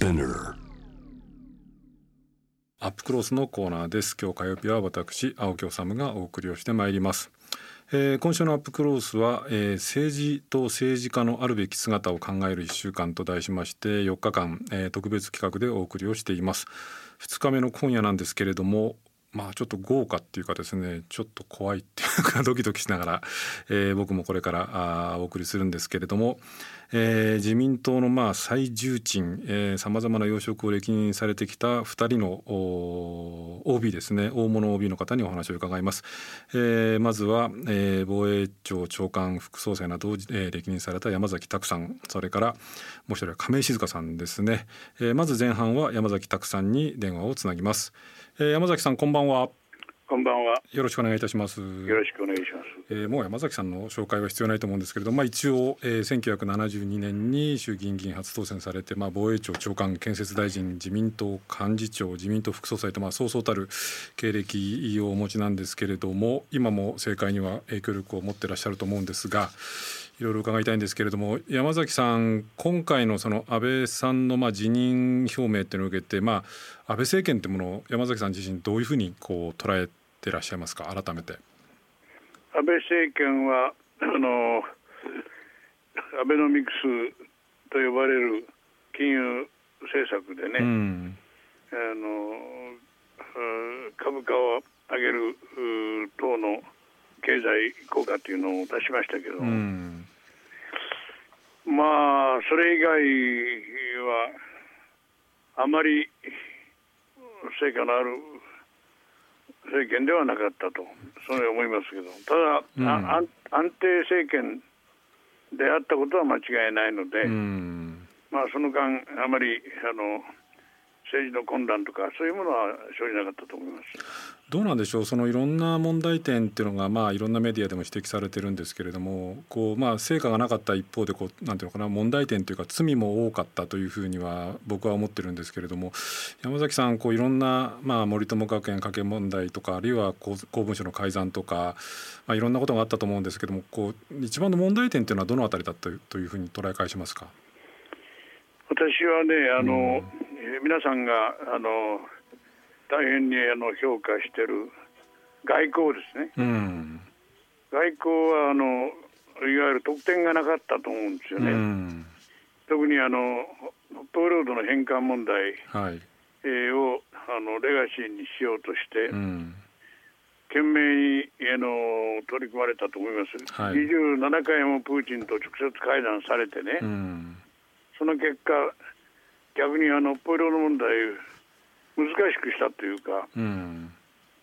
Spinner アップクロースのコーナーです。今日火曜日は私青木治がお送りをしてまいります、えー、今週のアップクロースは、えー、政治と政治家のあるべき姿を考える1週間と題しまして4日間、えー、特別企画でお送りをしています。2日目の今夜なんですけれどもまあちょっと豪華っていうかですねちょっと怖いっていうか ドキドキしながら、えー、僕もこれからあお送りするんですけれども、えー、自民党のまあ最重鎮さまざまな要職を歴任されてきた2人の OB ですね大物 OB の方にお話を伺います、えー、まずは、えー、防衛庁長官副総裁などを、えー、歴任された山崎拓さんそれからもう一人は亀井静香さんですね、えー、まず前半は山崎拓さんに電話をつなぎます、えー、山崎さんこんばんはこんばんは。よろしくお願いいたします。よろしくお願いします。えー、もう山崎さんの紹介は必要ないと思うんですけれども、まあ一応、えー、1972年に衆議院議員初当選されて、まあ防衛庁長官、建設大臣、自民党幹事長、自民党副総裁とまあそうそうたる経歴をお持ちなんですけれども、今も政界には影響力を持っていらっしゃると思うんですが。いろいろ伺いたいんですけれども山崎さん今回のその安倍さんのまあ辞任表明っていうのを受けて、まあ、安倍政権ってものを山崎さん自身どういうふうにこう捉えてらっしゃいますか改めて。安倍政権はあのアベノミクスと呼ばれる金融政策でね、うん、あの株価を上げる等の経済効果というのを出しましたけど、うん、まあそれ以外はあまり成果のある政権ではなかったとそのように思いますけど。ただ、うん、安定政権であったことは間違いないので、うん、まあ、その間あまりあの政治の混乱とかそういうものは生じなかったと思います。どうなんでしょう？そのいろんな問題点っていうのがまあいろんなメディアでも指摘されてるんですけれどもこうまあ成果がなかった一方でこうなんていうのかな問題点というか罪も多かったというふうには僕は思ってるんですけれども山崎さんこういろんなまあ森友学園加計問題とかあるいは公文書の改ざんとかまあいろんなことがあったと思うんですけどもこう一番の問題点というのはどのあたりだったというふうに捉え返しますか？私はねあの、うん。皆さんがあの大変にあの評価してる外交ですね、うん、外交はあのいわゆる得点がなかったと思うんですよね、うん、特にあの北方領土の返還問題、をあのレガシーにしようとして、うん、懸命にあの取り組まれたと思います、はい、27回もプーチンと直接会談されてね、その結果逆にあのポイロの問題難しくしたというか、うん、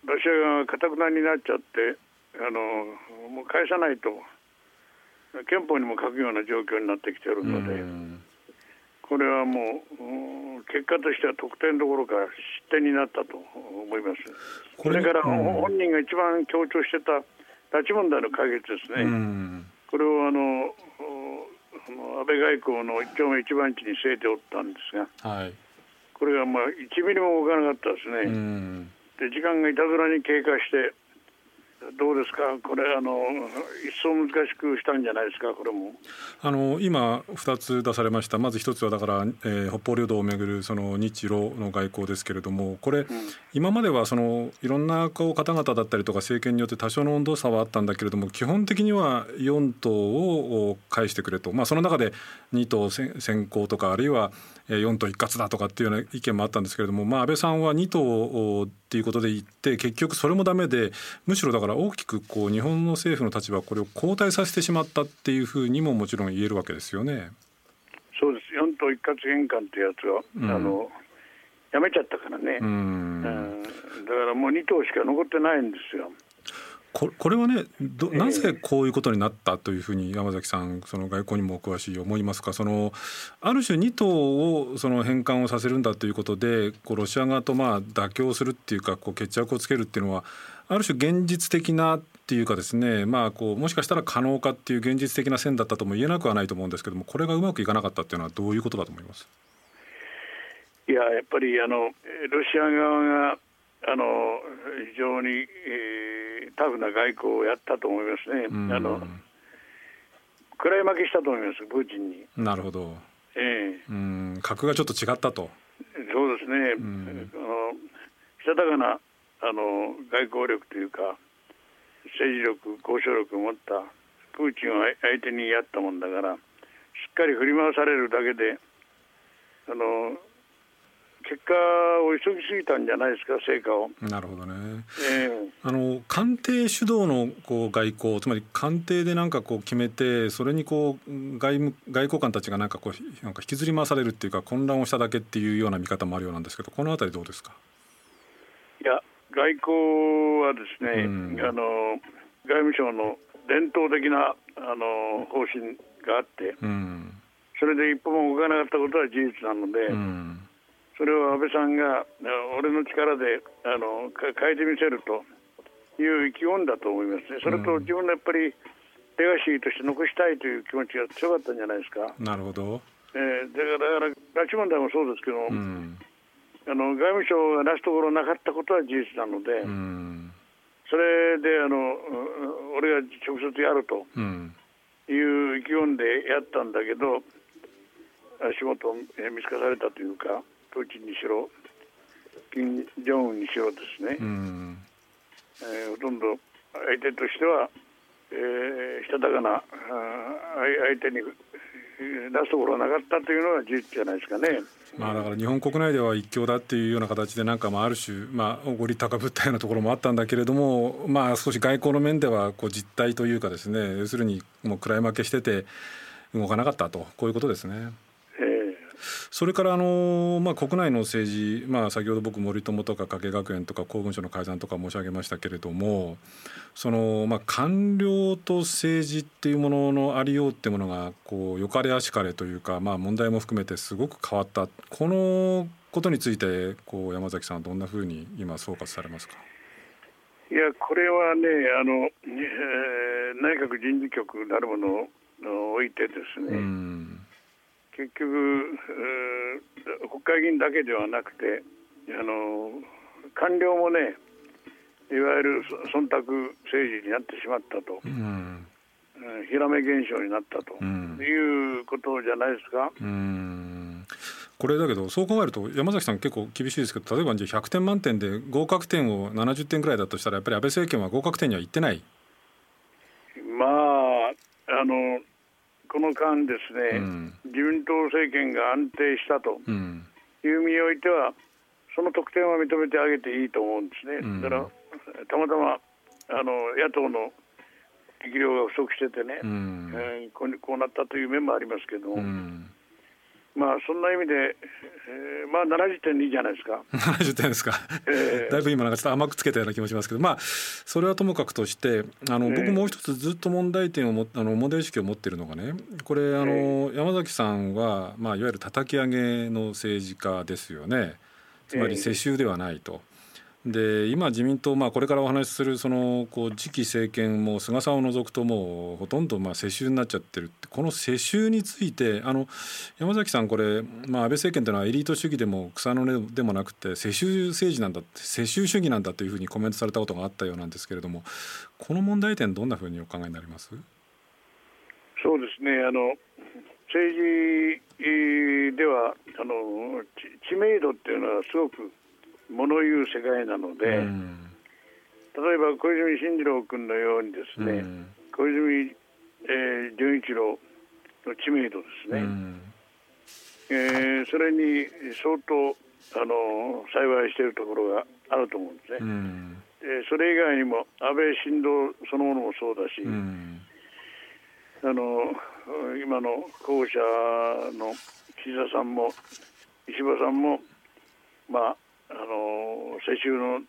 ロシア側がかたくなになっちゃってあのもう返さないと憲法にも書くような状況になってきてるので、うん、これはもう結果としては得点どころか失点になったと思います。これから本人が一番強調してた拉致問題の解決ですね、うん、これをあの安倍外交の一丁目一番地に据えておったんですが、はい、これがまあ1ミリも動かなかったですね。で時間がいたずらに経過してどうですか、これあの、一層難しくしたんじゃないですか、これも。あの今、2つ出されました、まず1つはだから、えー、北方領土をめぐるその日露の外交ですけれども、これ、うん、今まではそのいろんなこう方々だったりとか、政権によって多少の温度差はあったんだけれども、基本的には4党を返してくれと、まあ、その中で2党先行とか、あるいは4党一括だとかっていうような意見もあったんですけれども、まあ、安倍さんは2党っていうことで言って結局それもダメでむしろだから大きくこう日本の政府の立場これを後退させてしまったっていうふうにももちろん言えるわけですよね。そうです。4党一括返還ってやつは、うん、あのやめちゃったからね、うん、うん、だからもう2党しか残ってないんですよ。ここれはねどなぜこういうことになったというふうに山崎さんその外交にもお詳しい思いますか？そのある種2党をその返還をさせるんだということでこうロシア側とまあ妥協するっていうかこう決着をつけるっていうのはある種現実的なっていうかですねまあこうもしかしたら可能かっていう現実的な線だったとも言えなくはないと思うんですけどもこれがうまくいかなかったっていうのはどういうことだと思います？いややっぱりあのロシア側があの非常に、えー、タフな外交をやったと思いますね。あの暗い負けしたと思います、プーチンに。なるほど。えー、うん格がちょっと違ったと。そうですね、うん、あのしたたかなあの外交力というか政治力交渉力を持ったプーチンを相手にやったもんだからしっかり振り回されるだけであの結果を急ぎすぎたんじゃないですか成果を。なるほどね。えー、あの官邸主導のこう外交つまり官邸でなんかこう決めてそれにこう外務外交官たちがなんかこうなんか引きずり回されるっていうか混乱をしただけっていうような見方もあるようなんですけどこのあたりどうですか？いや外交はですね、うん、あの外務省の伝統的なあの方針があって、うん、それで一歩も動かなかったことは事実なので。うんそれを安倍さんが俺の力であの変えてみせるという意気込んだと思いますね、それと自分のやっぱりレガシーとして残したいという気持ちが強かったんじゃないですか。なるほど、えー、だから拉致問題もそうですけど、うん、あの外務省が出すところなかったことは事実なので、うん、それであの俺が直接やるという意気込んでやったんだけど、仕事を見つかされたというか。プーチンにしろ金正恩にしろですね、うん、えー、ほとんど相手としては、えー、したたかな相手に出すところはなかったというのが事実じゃないですかね。まあ、だから日本国内では一強だっていうような形でなんかまあある種まあおごり高ぶったようなところもあったんだけれどもまあ少し外交の面ではこう実態というかですね要するにもう位負けしてて動かなかったとこういうことですね。それからあの、まあ、国内の政治、まあ、先ほど僕森友とか加計学園とか公文書の改ざんとか申し上げましたけれどもその、まあ、官僚と政治っていうもののありようっていうものがこうよかれあしかれというか、まあ、問題も含めてすごく変わった。このことについてこう山崎さんはどんなふうに今総括されますか？いやこれはねあの、えー、内閣人事局なるものを置いてですね、うん結局、国会議員だけではなくてあの官僚もねいわゆる忖度政治になってしまったと、うん、ひらめ現象になったと、うん、いうことじゃないですか。うん。これだけどそう考えると山崎さん結構厳しいですけど例えばじゃ100点満点で合格点を70点ぐらいだとしたらやっぱり安倍政権は合格点にはいってない。まああのこの間ですね、うん、自民党政権が安定したという意味においては、その特典は認めてあげていいと思うんですね。だからたまたまあの野党の力量が不足しててね、うん、えー、こうこうなったという面もありますけども、うん、まあそんな意味で、えー、まあ70点でいいじゃないですか。70点ですか。えー、だいぶ今なんかちょっと甘くつけたような気もしますけど、まあそれはともかくとしてあの、僕もう一つずっと問題点をもあの問題意識を持っているのがね、これあの、山崎さんはまあいわゆる叩き上げの政治家ですよね。つまり世襲ではないと。で今自民党、まあ、これからお話しするそのこう次期政権も菅さんを除くともうほとんどまあ世襲になっちゃってるって。この世襲についてあの山崎さんこれ、まあ、安倍政権というのはエリート主義でも草の根でもなくて世襲政治なんだ世襲主義なんだというふうにコメントされたことがあったようなんですけれどもこの問題点どんなふうにお考えになります？そうですねあの政治ではあの知名度っていうのはすごく物言う世界なので、うん、例えば小泉進次郎君のようにですね、うん、小泉、えー、純一郎の知名度ですね、うん、えー、それに相当あの幸いしているところがあると思うんですね。うん、えー、それ以外にも安倍晋三そのものもそうだし、うん、あの今の候補者の岸田さんも石破さんもまああの世襲の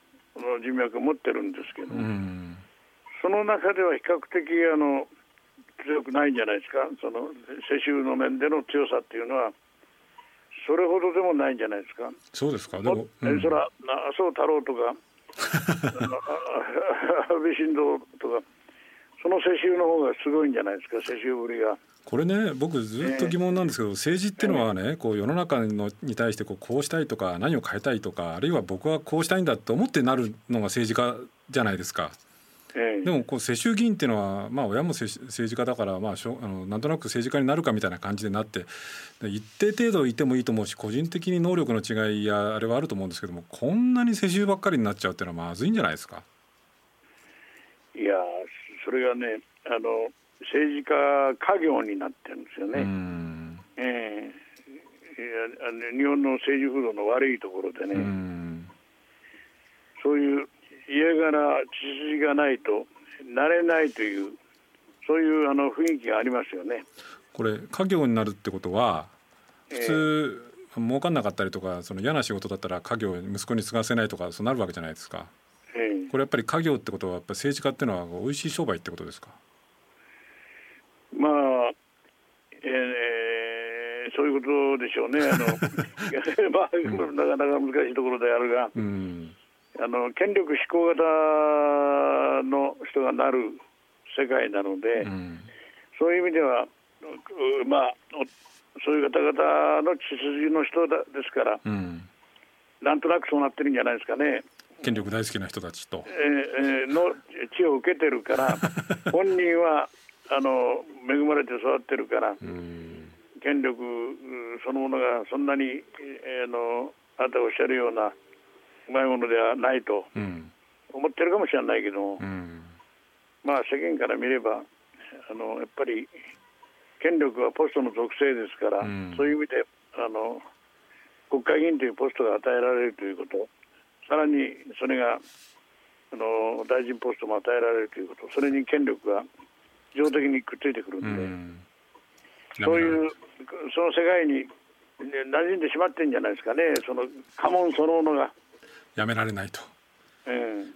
人脈を持ってるんですけど、うん、その中では比較的あの強くないんじゃないですか？その世襲の面での強さっていうのはそれほどでもないんじゃないですか？そうですか？でも、うん、そら麻生太郎とか 安倍晋三とかその世襲の方がすごいんじゃないですか？世襲ぶりが。これね僕ずっと疑問なんですけど、政治っていうのはねこう世の中のに対してこうこうしたいとか何を変えたいとかあるいは僕はこうしたいんだと思ってなるのが政治家じゃないですか。ええ、でもこう世襲議員っていうのは、まあ、親も政治家だから、まあ、しょあのなんとなく政治家になるかみたいな感じでなって一定程度いてもいいと思うし個人的に能力の違いやあれはあると思うんですけどもこんなに世襲ばっかりになっちゃうっていうのはまずいんじゃないですか？いやそれがねあの政治家家業になってるんですよね。えー、日本の政治風土の悪いところでねそういう家柄血筋がないとなれないというそういうあの雰囲気がありますよね。これ家業になるってことは普通、えー、儲かんなかったりとかその嫌な仕事だったら家業息子に継がせないとかそうなるわけじゃないですか。えー、これやっぱり家業ってことはやっぱ政治家っていうのは美味しい商売ってことですか？まあ、えー、そういうことでしょうね。あの まあ、なかなか難しいところであるが。うんあの権力志向型の人がなる世界なので、うん、そういう意味では、まあ、そういう方々の血筋の人ですから、うん、なんとなくそうなってるんじゃないですかね。権力大好きな人たちと。えー、の血を受けてるから、本人はあの恵まれて育ってるから、うん、権力そのものがそんなに、えー、のあなたおっしゃるようなうまいものではないと思ってるかもしれないけど、うん、まあ世間から見ればあのやっぱり権力はポストの属性ですから、うん、そういう意味であの国会議員というポストが与えられるということさらにそれがあの大臣ポストも与えられるということそれに権力が自動的にくっついてくるんで、うん、そういうその世界に馴染んでしまってるんじゃないですかねその家紋そのものが。やめられないと。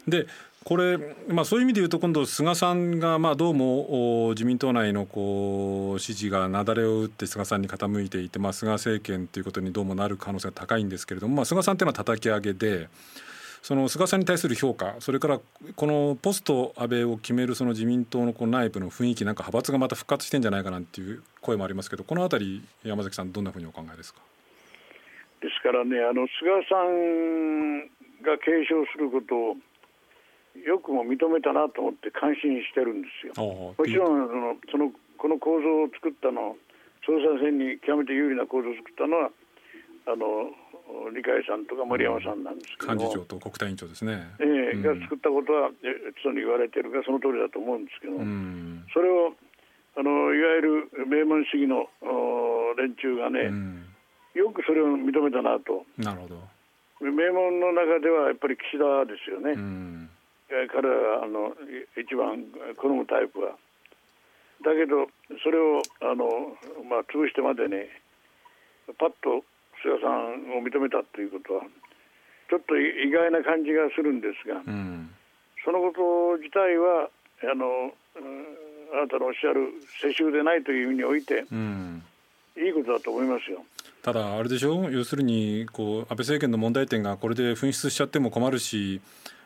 でこれ、まあ、そういう意味で言うと今度菅さんがまあどうも自民党内のこう支持が雪崩を打って菅さんに傾いていて、まあ、菅政権ということにどうもなる可能性が高いんですけれども、まあ、菅さんというのは叩き上げで。その菅さんに対する評価それからこのポスト安倍を決めるその自民党のこう内部の雰囲気なんか派閥がまた復活してんじゃないかなっていう声もありますけどこのあたり山崎さんどんなふうにお考えですか？ですからねあの菅さんが継承することをよくも認めたなと思って感心してるんですよ。もちろんそのそのこの構造を作ったの総裁選に極めて有利な構造を作ったのはあの二階さんとか森山さんなんですけど、幹事長と国対委員長ですね、えー、が作ったことは常に言われてるがその通りだと思うんですけど、それをあのいわゆる名門主義の連中がね、よくそれを認めたなと。なるほど。名門の中ではやっぱり岸田ですよね、うん、彼はあの一番好むタイプは。だけど、それをあの、まあ、潰してまでね、パッと菅さんを認めたということは、ちょっと意外な感じがするんですが、うん、そのこと自体はあの、あなたのおっしゃる世襲でないという意味において、うん、いいことだと思いますよ。ただあれでしょ？要するにこう安倍政権の問題点がこれで噴出しちゃっても困るし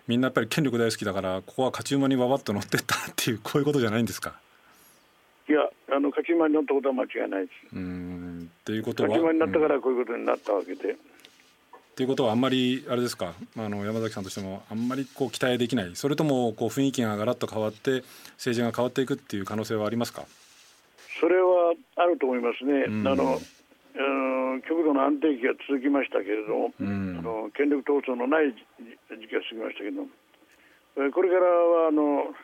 みんなやっぱり権力大好きだからここは勝ち馬にわわっと乗ってったっていうこういうことじゃないんですか？あの勝ち馬に乗ったことは間違いないです。うん。っていうことは勝ち馬になったからこういうことになったわけで。っていうことはあんまりあれですか？あの山崎さんとしてもあんまりこう期待できない。それともこう雰囲気がガラッと変わって政治が変わっていくっていう可能性はありますか？それはあると思いますね。あの極度の安定期が続きましたけれども、うん、あの権力闘争のない時期が過ぎましたけど、これからはあの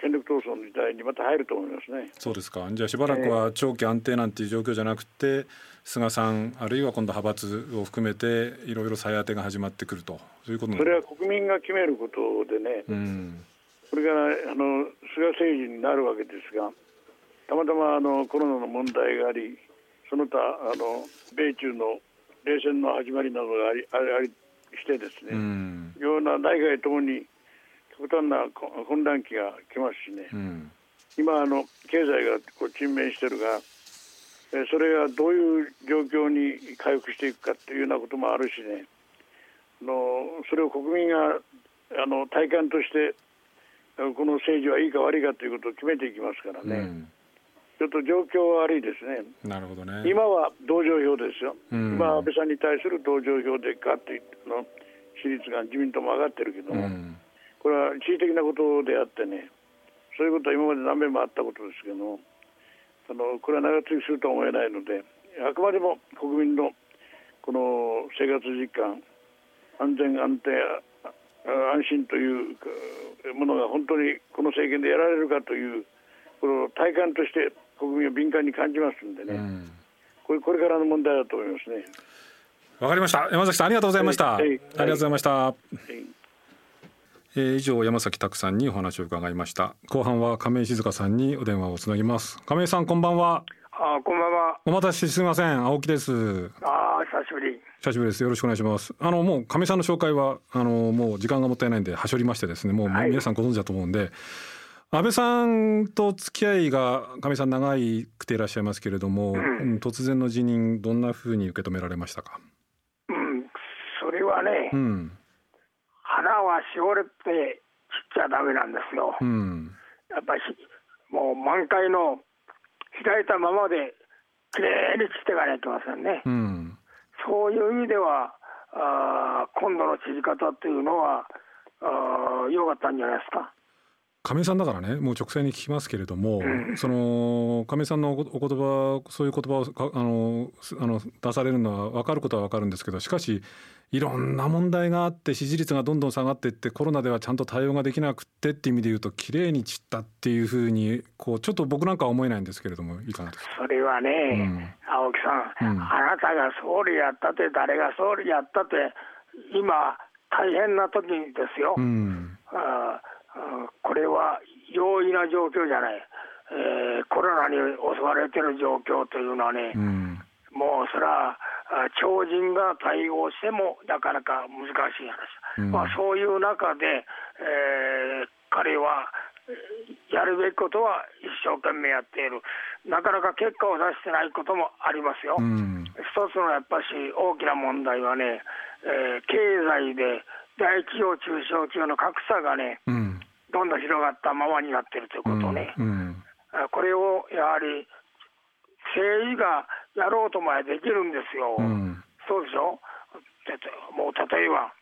権力闘争の時代にまた入ると思いますね。そうですか。じゃあしばらくは長期安定なんていう状況じゃなくて、菅さんあるいは今度派閥を含めていろいろ再当てが始まってくるとそういうことそれは国民が決めることでね、うん、これからあの菅政治になるわけですが、たまたまあのコロナの問題があり。その他あの米中の冷戦の始まりなどがありありしてですね、うん、ような内外ともに極端な混乱期が来ますしね、うん、今あの経済がこう沈迷してるがそれがどういう状況に回復していくかっていうようなこともあるしねのそれを国民があの体感としてこの政治はいいか悪いかということを決めていきますからね。うんちょっと状況は悪いですね。なるほどね。今は同情票ですよ。うん、今安倍さんに対する同情票でガッとの支持率が自民党も上がってるけども、うん、これは地理的なことであってねそういうことは今まで何遍もあったことですけどあのこれは長続きするとは思えないのであくまでも国民のこの生活実感安全安定安心というものが本当にこの政権でやられるかというこの体感として国民は敏感に感じますんでね、うん、これこれからの問題だと思いますね。わかりました。山崎さんありがとうございました、はい。はい、ありがとうございました、はい、えー、以上山崎拓さんにお話を伺いました。後半は亀井静香さんにお電話をつなぎます。亀井さんこんばんは。あこんばんは。お待たせすみません。青木です。あ久しぶり。久しぶりです。よろしくお願いします。あのもう亀井さんの紹介はあのもう時間がもったいないんではしょりましてですね。もう皆さんご存知だと思うんで、安倍さんと付き合いが亀井さん長いくていらっしゃいますけれども、うん、突然の辞任どんなふうに受け止められましたか？れはね、うん、花はしおれて散っちゃだめなんですよ。うん、やっぱりもう満開の開いたままできれいに散っていかないといけませんね。うん、そういう意味ではあ今度の散り方っていうのは良かったんじゃないですか。亀井さんだからねもう直接に聞きますけれども、うん、その亀井さんのお言葉そういう言葉をあのあの出されるのは分かることは分かるんですけどしかしいろんな問題があって支持率がどんどん下がっていってコロナではちゃんと対応ができなくてっていう意味で言うと綺麗に散ったっていうふうにこうちょっと僕なんかは思えないんですけれどもいいかなとそれはね、うん、青木さん、うん、あなたが総理やったって誰が総理やったって今大変な時ですよ。うん、あこれは容易な状況じゃない、えー、コロナに襲われてる状況というのはね、うん、もうそれは超人が対応してもなかなか難しい話、うん、まあ、そういう中で、えー、彼はやるべきことは一生懸命やっている、なかなか結果を出してないこともありますよ。うん、一つのやっぱし大きな問題はね、えー、経済で大企業、中小企業の格差がね、うん、どんどん広がったままになっているということね、うんうん、これをやはり政治がやろうとまでできるんですよ、そうでしょ、もう例えば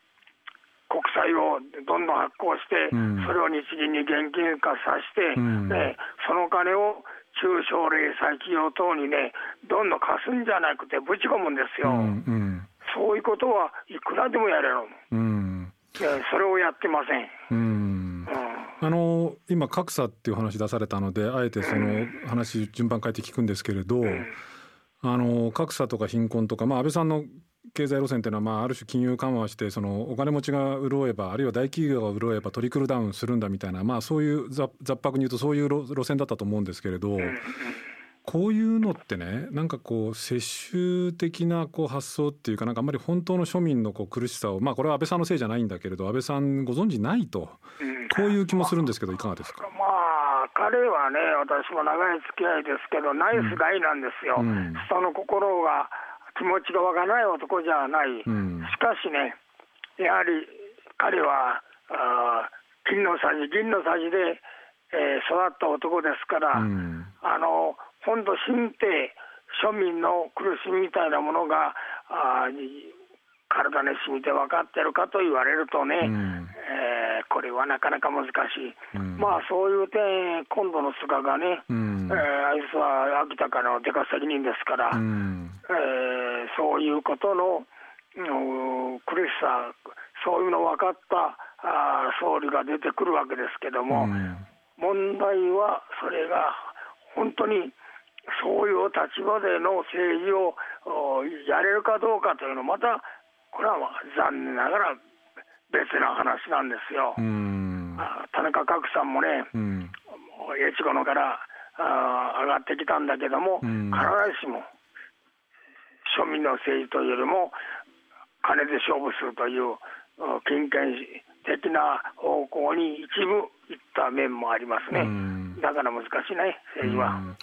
国債をどんどん発行して、それを日銀に現金化させて、ね、その金を中小零細企業等にね、どんどん貸すんじゃなくて、ぶち込むんですよ。うんうん、そういうことはいくらでもやれる。うん。それをやってません。あの今格差っていう話出されたのであえてその話順番変えて聞くんですけれど、あの格差とか貧困とか、まあ、安倍さんの経済路線っていうのは、まあ、ある種金融緩和してそのお金持ちが潤えばあるいは大企業が潤えばトリクルダウンするんだみたいな、まあ、そういう雑白に言うとそういう路線だったと思うんですけれど。こういうのってねなんかこう世襲的なこう発想っていうかなんかあんまり本当の庶民のこう苦しさをまあこれは安倍さんのせいじゃないんだけれど安倍さんご存知ないと、こういう気もするんですけどいかがですか、まあ彼はね私も長い付き合いですけどナイスガイなんですよ、うん、人の心が気持ちがわからない男じゃない、うん、しかしねやはり彼はあ金のさじ銀のさじで、えー、育った男ですから、うん、あの本土神帝庶民の苦しみみたいなものがあ体に染みて分かってるかと言われるとね、うん、えー、これはなかなか難しい、うん、まあそういう点、今度の菅がね、うん、えー、あいつは秋田からの出稼ぎ人ですから、うん、えー、そういうことの、苦しさ、そういうの分かったあ総理が出てくるわけですけども、問題はそれが本当にそういう立場での政治をやれるかどうかというのはまたこれは残念ながら別な話なんですよ。田中角さんもね、越後のからあ上がってきたんだけども、必ずしも庶民の政治というよりも金で勝負するという金権的な方向に一部いった面もありますね。だから難しいね政治は、うん、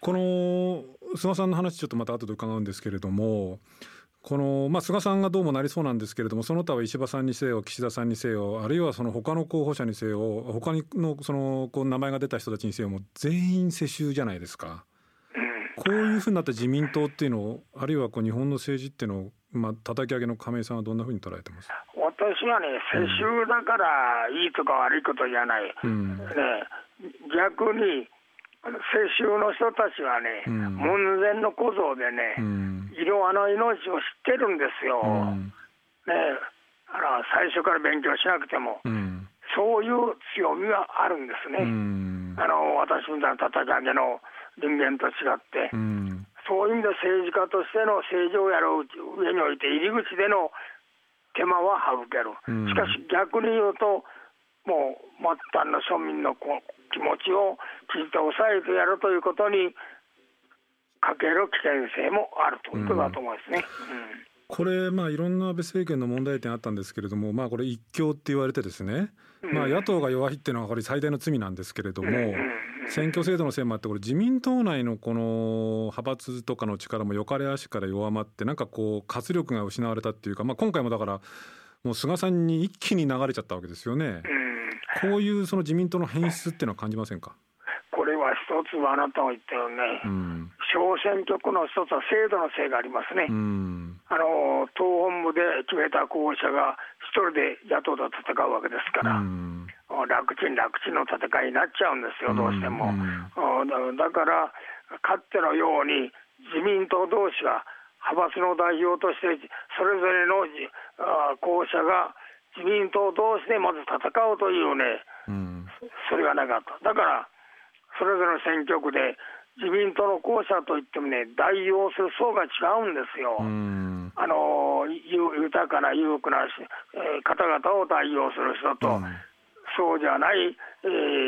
この菅さんの話ちょっとまた後で伺うんですけれどもこの、まあ、菅さんがどうもなりそうなんですけれどもその他は石破さんにせよ岸田さんにせよあるいはその他の候補者にせよ他にのそのこう名前が出た人たちにせよも全員世襲じゃないですか。こういうふうになった自民党っていうのをあるいはこう日本の政治っていうのを、まあ叩き上げの亀井さんはどんなふうに捉えてます？私私はね、世襲だからいいとか悪いことじゃない、うん、ね、逆に世襲の人たちはね、うん、門前の小僧でね、うん、色あの命を知ってるんですよ、ね、あの最初から勉強しなくても、そういう強みはあるんですね、あの私みたいな戦いでの人間と違って、そういう意味で政治家としての政治をやる上において、入り口での手間は省ける、しかし逆に言うと、もう末端の庶民の気持ちをきちんと抑えてやるということにかける危険性もあるということだと思いますね。うん。これ、まあ、いろんな安倍政権の問題点あったんですけれども、まあ、これ、一強って言われてですね、まあ、野党が弱いっていうのは、これ、最大の罪なんですけれども、選挙制度のせいもあって、これ、自民党内のこの派閥とかの力もよかれ足から弱まって、なんかこう、活力が失われたっていうか、まあ、今回もだから、もう菅さんに一気に流れちゃったわけですよね。こういうその自民党の変質っていうのは感じませんか？これは一つはあなたが言ったよね、うん、小選挙区の一つは制度のせいがありますね、うん、あの党本部で決めた候補者が一人で野党と戦うわけですから、うん、楽ちん楽ちんの戦いになっちゃうんですよ、どうしても。だからかつてのように自民党同士が派閥の代表としてそれぞれの候補者が自民党同士でまず戦うというね、うん、それがなかった。だから、それぞれの選挙区で自民党の候補者といってもね、代表する層が違うんですよ。うん、あの豊かな裕福な、えー、方々を代表する人と、うん、そうじゃない、え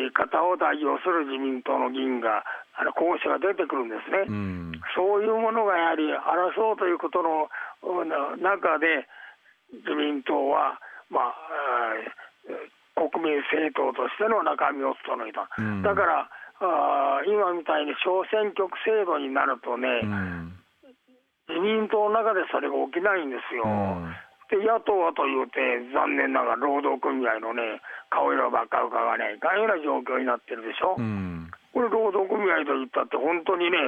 ー、方を代表する自民党の議員が、あの候補者が出てくるんですね、うん、そういうものがやはり争うということの中で、自民党はまあ、国民政党としての中身を整えた、うん、だからあ今みたいに小選挙区制度になるとね、うん、自民党の中でそれが起きないんですよ。うん。で野党はというて、残念ながら労働組合のね、顔色ばっか伺わないかような状況になってるでしょ、うん、これ、労働組合といったって、本当にね、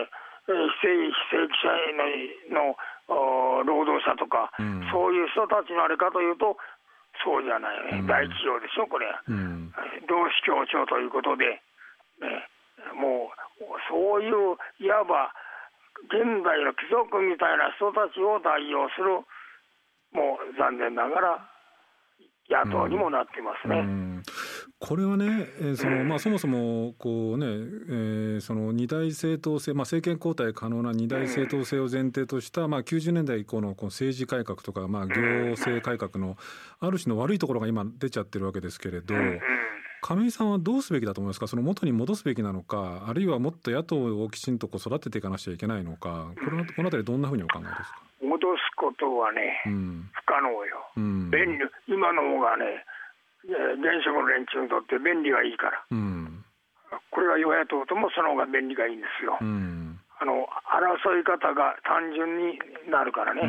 非正非正規者のの労働者とか、うん、そういう人たちのあれかというと、そうじゃないね、大企業でしょ、これ、うん、労使協調ということで、ね、もうそういういわば現代の貴族みたいな人たちを代表する、もう残念ながら野党にもなってますね。うん、これはね、えー、そのまあ、そもそもこうね、えー、その二大政党制、まあ、政権交代可能な二大政党制を前提とした、まあ、90年代以降のこの政治改革とか、まあ、行政改革のある種の悪いところが今出ちゃってるわけですけれど。亀井さんはどうすべきだと思いますか、その元に戻すべきなのか、あるいはもっと野党をきちんとこう育てていかなくちゃいけないのか、このこのあたり、どんなふうにお考えですか？戻すことはね、うん、不可能よ、うん、便利今の方がね、現職の連中にとって便利がいいから、うん、これが与野党ともその方が便利がいいんですよ、あの争い方が単純になるからね、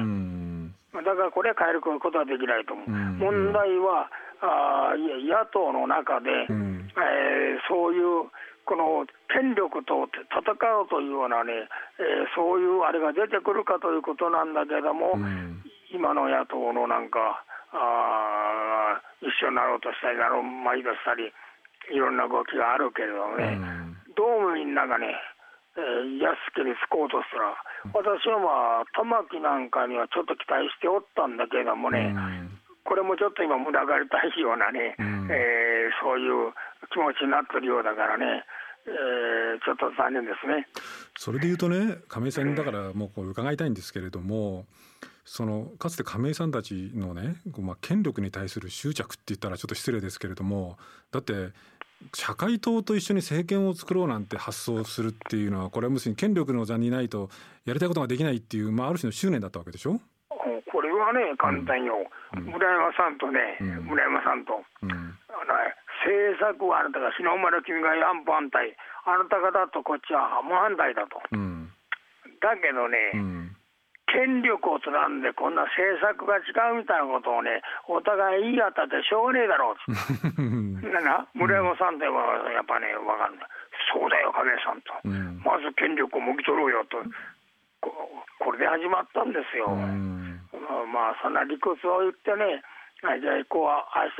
だからこれは変えることはできないと思う、問題はあ野党の中で、えー、そういうこの権力と戦うというようなね、えー、そういうあれが出てくるかということなんだけども、うん、今の野党のなんかあ一緒になろうとしたりなろうまいとしたりいろんな動きがあるけれどもね、うん、どうもみんながね、えー、安家につこうとしたら私はまあ玉木なんかにはちょっと期待しておったんだけれどもね、うんこれもちょっと今、群がりたいようなね、うん、えー、そういう気持ちになってるようだからね、えー、ちょっと残念ですね。それでいうとね、亀井さんにだからもうこう伺いたいんですけれども、そのかつて亀井さんたちのね、まあ、権力に対する執着って言ったらちょっと失礼ですけれども、だって社会党と一緒に政権を作ろうなんて発想するっていうのはこれはむしろ権力の座にいないとやりたいことができないっていう、まあ、ある種の執念だったわけでしょ？これはね簡単よ、うん、村山さんとね、うん、村山さんと、うん、あの政策はあなたが日の丸君が安保反対あなた方とこっちは無反対だと、だけどね、権力をつなんでこんな政策が違うみたいなことをねお互い言い合ったってしょうがねえだろう な村山さんではやっぱね分かんない。そうだよ亀さんと、まず権力をもぎ取ろうよと。これで始まったんですよ。まあそんな理屈を言ってね、じゃあこう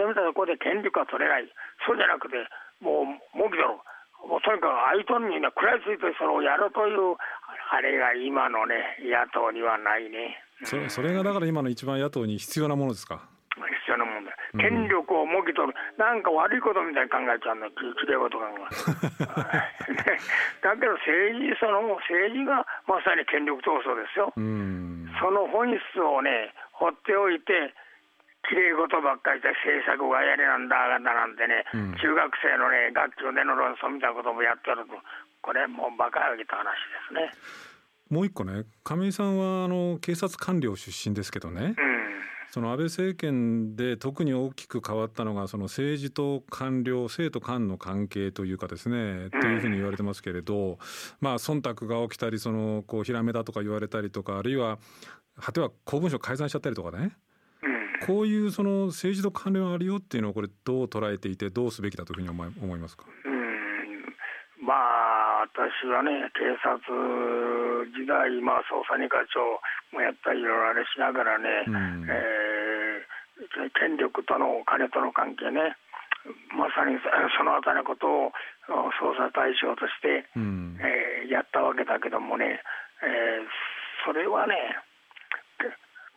明日見たところで権力が取れない。そうじゃなくてもうもぎろもうとにかく相手にね食らいついてそれをやるというあれが今のね野党にはないね、それそれがだから今の一番野党に必要なものですか？必要なもんだ。権力をもぎ取る、うん、なんか悪いことみたいに考えちゃうのきれい事考え だけど政治その政治がまさに権力闘争ですよ、うん、その本質をね放っておいてきれい事ばっかりで政策がやれなんだだなんてね、うん、中学生のね学級での論争みたいなこともやってるとこれもう馬鹿げた話ですね。もう一個ね亀井さんはあの警察官僚出身ですけどね、うんその安倍政権で特に大きく変わったのがその政治と官僚生徒官の関係というかですねというふうに言われてますけれどまあ忖度が起きたりそのこうヒラメだとか言われたりとかあるいは果ては公文書改ざんしちゃったりとかね。こういうその政治と官僚あるよっていうのをこれどう捉えていてどうすべきだというふうに思いますか？まあ私はね警察時代、まあ、捜査二課長もやったりいろいろあれしながらね、うん、えー、権力とのお金との関係ね。まさにそのあたりのことを捜査対象として、うん、えー、やったわけだけどもね、えー、それはね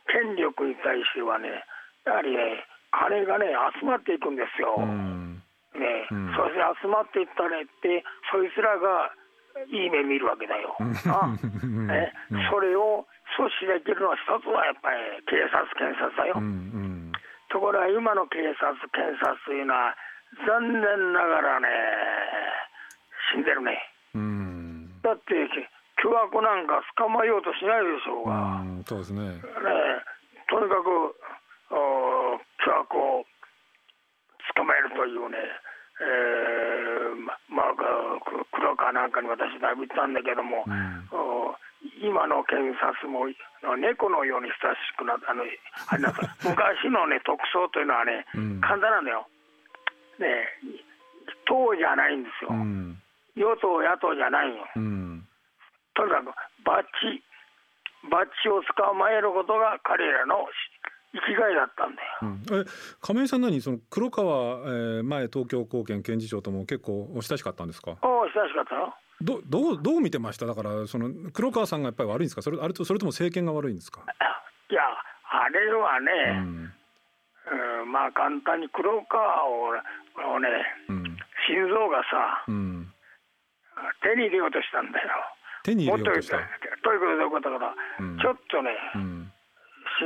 権力に対してはねやはりね金がね集まっていくんですよ。うん。ね、うん、そして集まっていったねってそいつらがいい目見るわけだよ。ね、それを阻止できるのは一つはやっぱり警察検察だよ。うんうん、ところが今の警察検察というのは残念ながらね死んでるね。うん、だって巨悪なんか捕まえようとしないでしょうが。うそうですねねとにかく巨悪を捕まえるというねえー、ままあ黒川なんかに私だいぶ言ったんだけども、うん、今の検察も猫のように親しくなったあのあれなんか 昔のね特捜というのはね、うん、簡単なんだよ。ね党じゃないんですよ。うん、与党野党じゃないよ。とにかくバッチバッチを捕まえることが彼らの生きがいだったんだよ。うん、え亀井さん何その黒川、えー、前東京高検検事長とも結構お親しかったんですか？お親しかったよ。どどうどう見てました？だからその黒川さんがやっぱり悪いんですか？それあれとそれとも政権が悪いんですか？いやあれはね、うん、まあ簡単に黒川ををね、うん、心臓がさ、うん、手に入れようとしたんだよ。手に入れようとした？ということだから、うん、ちょっとね。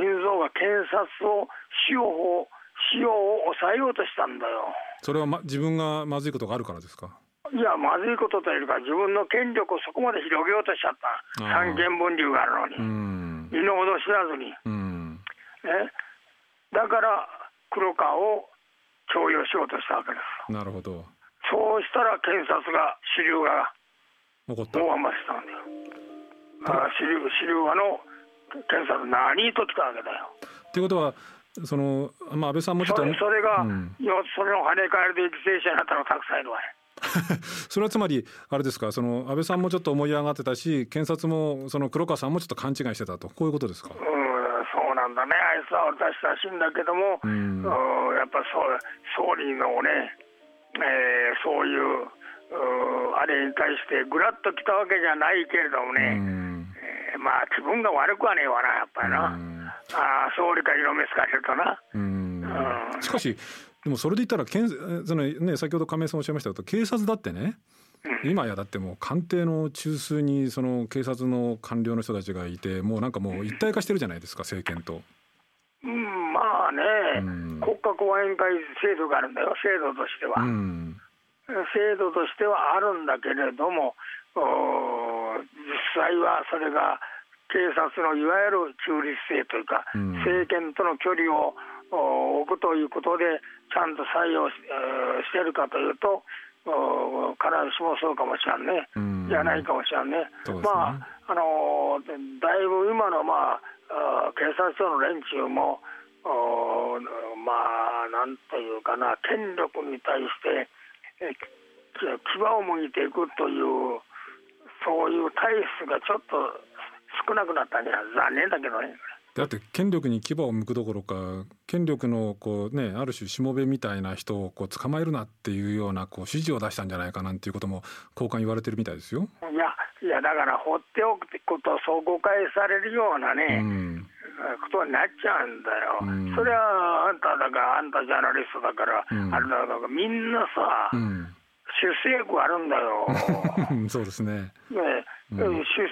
うん心臓が検察を使用法使用を抑えようとしたんだよ。それは、ま、自分がまずいことがあるからですか？いやまずいことというか自分の権力をそこまで広げようとしちゃった。三権分立があるのに。身の程知らずに、ね、だから黒川を徴用しようとしたわけです。なるほど。そうしたら検察が主流が大余したんだよ。あ主流主流派の検査何と来たわけだよ。ということはその、まあ、安倍さんもちょっとそれそれが、うん、それを跳ね返るで犠牲者になったのたくさんいるわ。それはつまりあれですかその安倍さんもちょっと思い上がってたし検察もその黒川さんもちょっと勘違いしてたと。こういうことですか？うんそうなんだね。あいつは私らしいんだけども、うん、やっぱそう総理のね、えー、そういうあれに対してぐらっときたわけじゃないけれどもね、うんまあ気分が悪くはねえわなやっぱりな、あ総理か色目つかれるとな。しかしでもそれで言ったらけんその、ね、先ほど亀井さんおっしゃいましたけど警察だってね今やだってもう官邸の中枢にその警察の官僚の人たちがいてもうなんかもう一体化してるじゃないですか政権と。うん、まあね、うん、国家公安委員会制度があるんだよ制度としては、うん、制度としてはあるんだけれども実際はそれが警察のいわゆる中立性というか、うん、政権との距離を置くということでちゃんと採用し,、してるかというと必ずしもそうかもしれんね、うん、じゃないかもしれんね。ね。まああのだいぶ今の、まあ、警察庁の連中もまあなんというかな権力に対して牙をむいていくというそういう体質がちょっと少なくなったんじゃ残念だけどね。だって権力に牙を向くどころか権力のこう、ね、ある種しもべみたいな人をこう捕まえるなっていうようなこう指示を出したんじゃないかなんていうことも高官言われてるみたいですよ。いやいやだから放っておくってことをそう誤解されるようなね、うん、ことになっちゃうんだよ、うん、それはあんただからあんたジャーナリストだから、うん、あれだからみんなさ、出世欲あるんだよ。そうですね。ね、出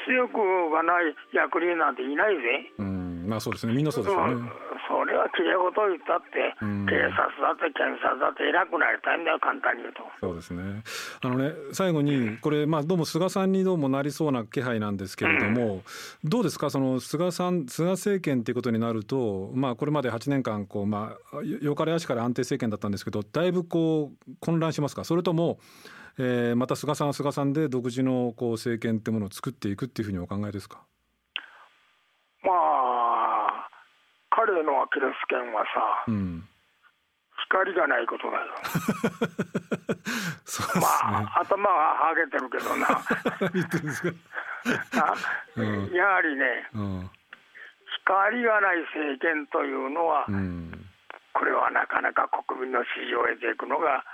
世欲がない役人なんていないぜ。うんまあそうですねみんなそうですよね。それはきれい事を言ったって、うん、警察だって検察だって偉くなりたいんだよ簡単に言うと。そうですね。あのね最後にこれまあどうも菅さんにどうもなりそうな気配なんですけれども、うん、どうですか？その菅さん菅政権っていうことになるとまあこれまで8年間こうまあよかれ足から安定政権だったんですけどだいぶこう混乱しますか？それともえー、また菅さんは菅さんで独自のこう政権ってものを作っていくっていうふうにお考えですか？まあ彼のアキレス腱はさ、うん、光がないことだよ。ね、まあ頭ははげてるけどな。うん、やはりね、うん、光がない政権というのは、これはなかなか国民の支持を得ていくのが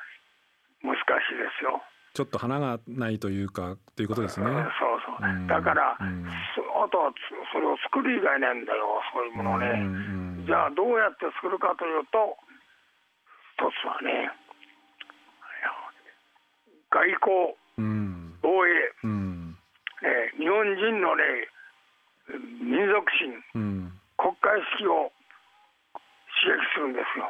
難しいですよ。ちょっと花がないというかっていうことですね。そうそう。だから、うん、あとはそれを作る以外なんだよ、そういうものをね。うんうん、じゃあどうやって作るかというと、一つはね、外交、うん、防衛、うん、え日本人のね、民族心、うん、国家意識を刺激するんですよ。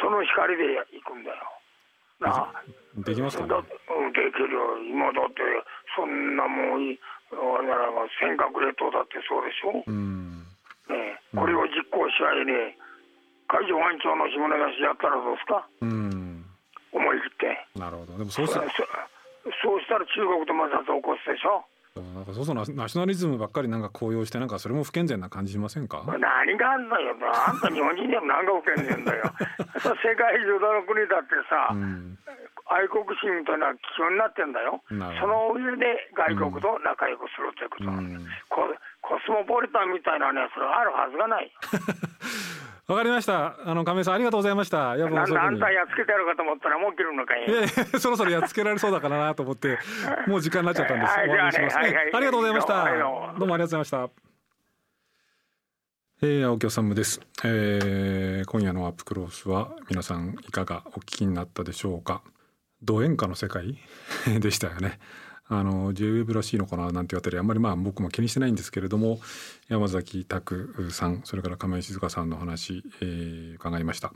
その光でいくんだよ。な。できますか、ね、だできる。よ今だってそんなもんあれなら尖閣列島だってそうでしょ、うん。ね、これを実行し合いね海上保安庁の下根出しやったらどうですか、うん、思い切って。なるほど。でもそうしたらそうしたら中国と摩擦を起こすでしょ？なんかそうそうナショナリズムばっかりなんか高揚してなんかそれも不健全な感じしませんか？何があんのよ。あんた日本人でも何が不健全だよ。世界中どの国だってさ、うん、愛国心というのは基本になってんだよ。その上で外国と仲良くするということなんです、うん、コスモポリタンみたいなねそれあるはずがない わかりました。あの亀井さんありがとうございました。やなんだあんたやっつけてやるかと思ったらもう切るのかい。い やそろそろやっつけられそうだからなと思って もう時間になっちゃったんです。はい、終わりにします、ねはいはい、ありがとうございました。はい、どうもありがとうございました。えー、青木治です、えー、今夜のアップクロースは皆さんいかがお聞きになったでしょうか。ド演歌の世界？でしたよね。あの JWEB らしいのかななんて言われたりあんまりまあ僕も気にしてないんですけれども山崎拓さんそれから亀井静香さんの話、えー、伺いました。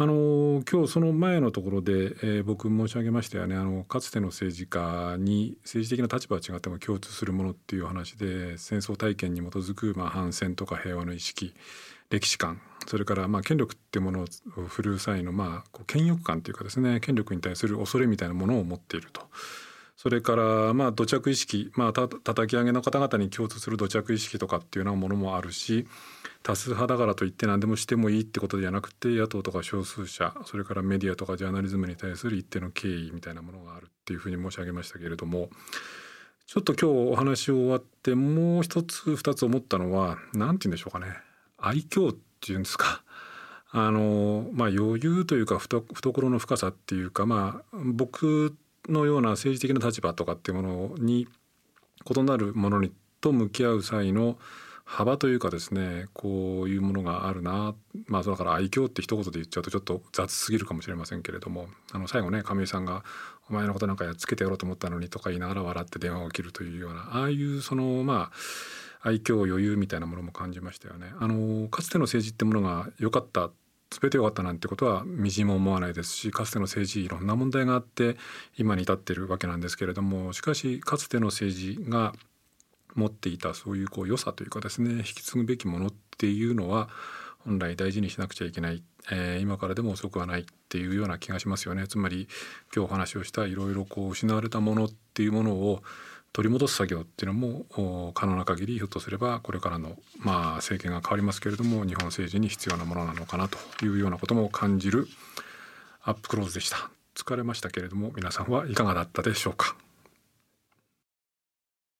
あの今日その前のところで、えー、僕申し上げましたよねあのかつての政治家に政治的な立場は違っても共通するものっていう話で戦争体験に基づく、まあ、反戦とか平和の意識歴史観それからまあ権力っていうものを振るう際のまあこう権力感というかですね権力に対する恐れみたいなものを持っていると。それからまあ土着意識、まあ、た叩き上げの方々に共通する土着意識とかっていうようなものもあるし多数派だからといって何でもしてもいいってことではなくて野党とか少数者それからメディアとかジャーナリズムに対する一定の敬意みたいなものがあるっていうふうに申し上げましたけれどもちょっと今日お話を終わってもう一つ二つ思ったのは何て言うんでしょうかね愛嬌っていうんですか。あのまあ余裕というか懐の深さっていうかまあ僕のような政治的な立場とかっていうものに異なるものにと向き合う際の幅というかですねこういうものがあるなまあだから愛嬌って一言で言っちゃうとちょっと雑すぎるかもしれませんけれどもあの最後ね亀井さんが「お前のことなんかやっつけてやろうと思ったのに」とか言いながら笑って電話を切るというようなああいうそのまあ愛嬌余裕みたいなものも感じましたよね。あのかつての政治ってものが良かった全て良かったなんてことはみじんも思わないですしかつての政治いろんな問題があって今に至っているわけなんですけれどもしかしかつての政治が持っていたそういうこう良さというかですね引き継ぐべきものっていうのは本来大事にしなくちゃいけない、えー、今からでも遅くはないっていうような気がしますよね。つまり今日お話をしたいろいろこう失われたものっていうものを取り戻す作業っていうのも可能な限りひょっとすればこれからのまあ政権が変わりますけれども日本政治に必要なものなのかなというようなことも感じるアップクローズでした。疲れましたけれども皆さんはいかがだったでしょうか？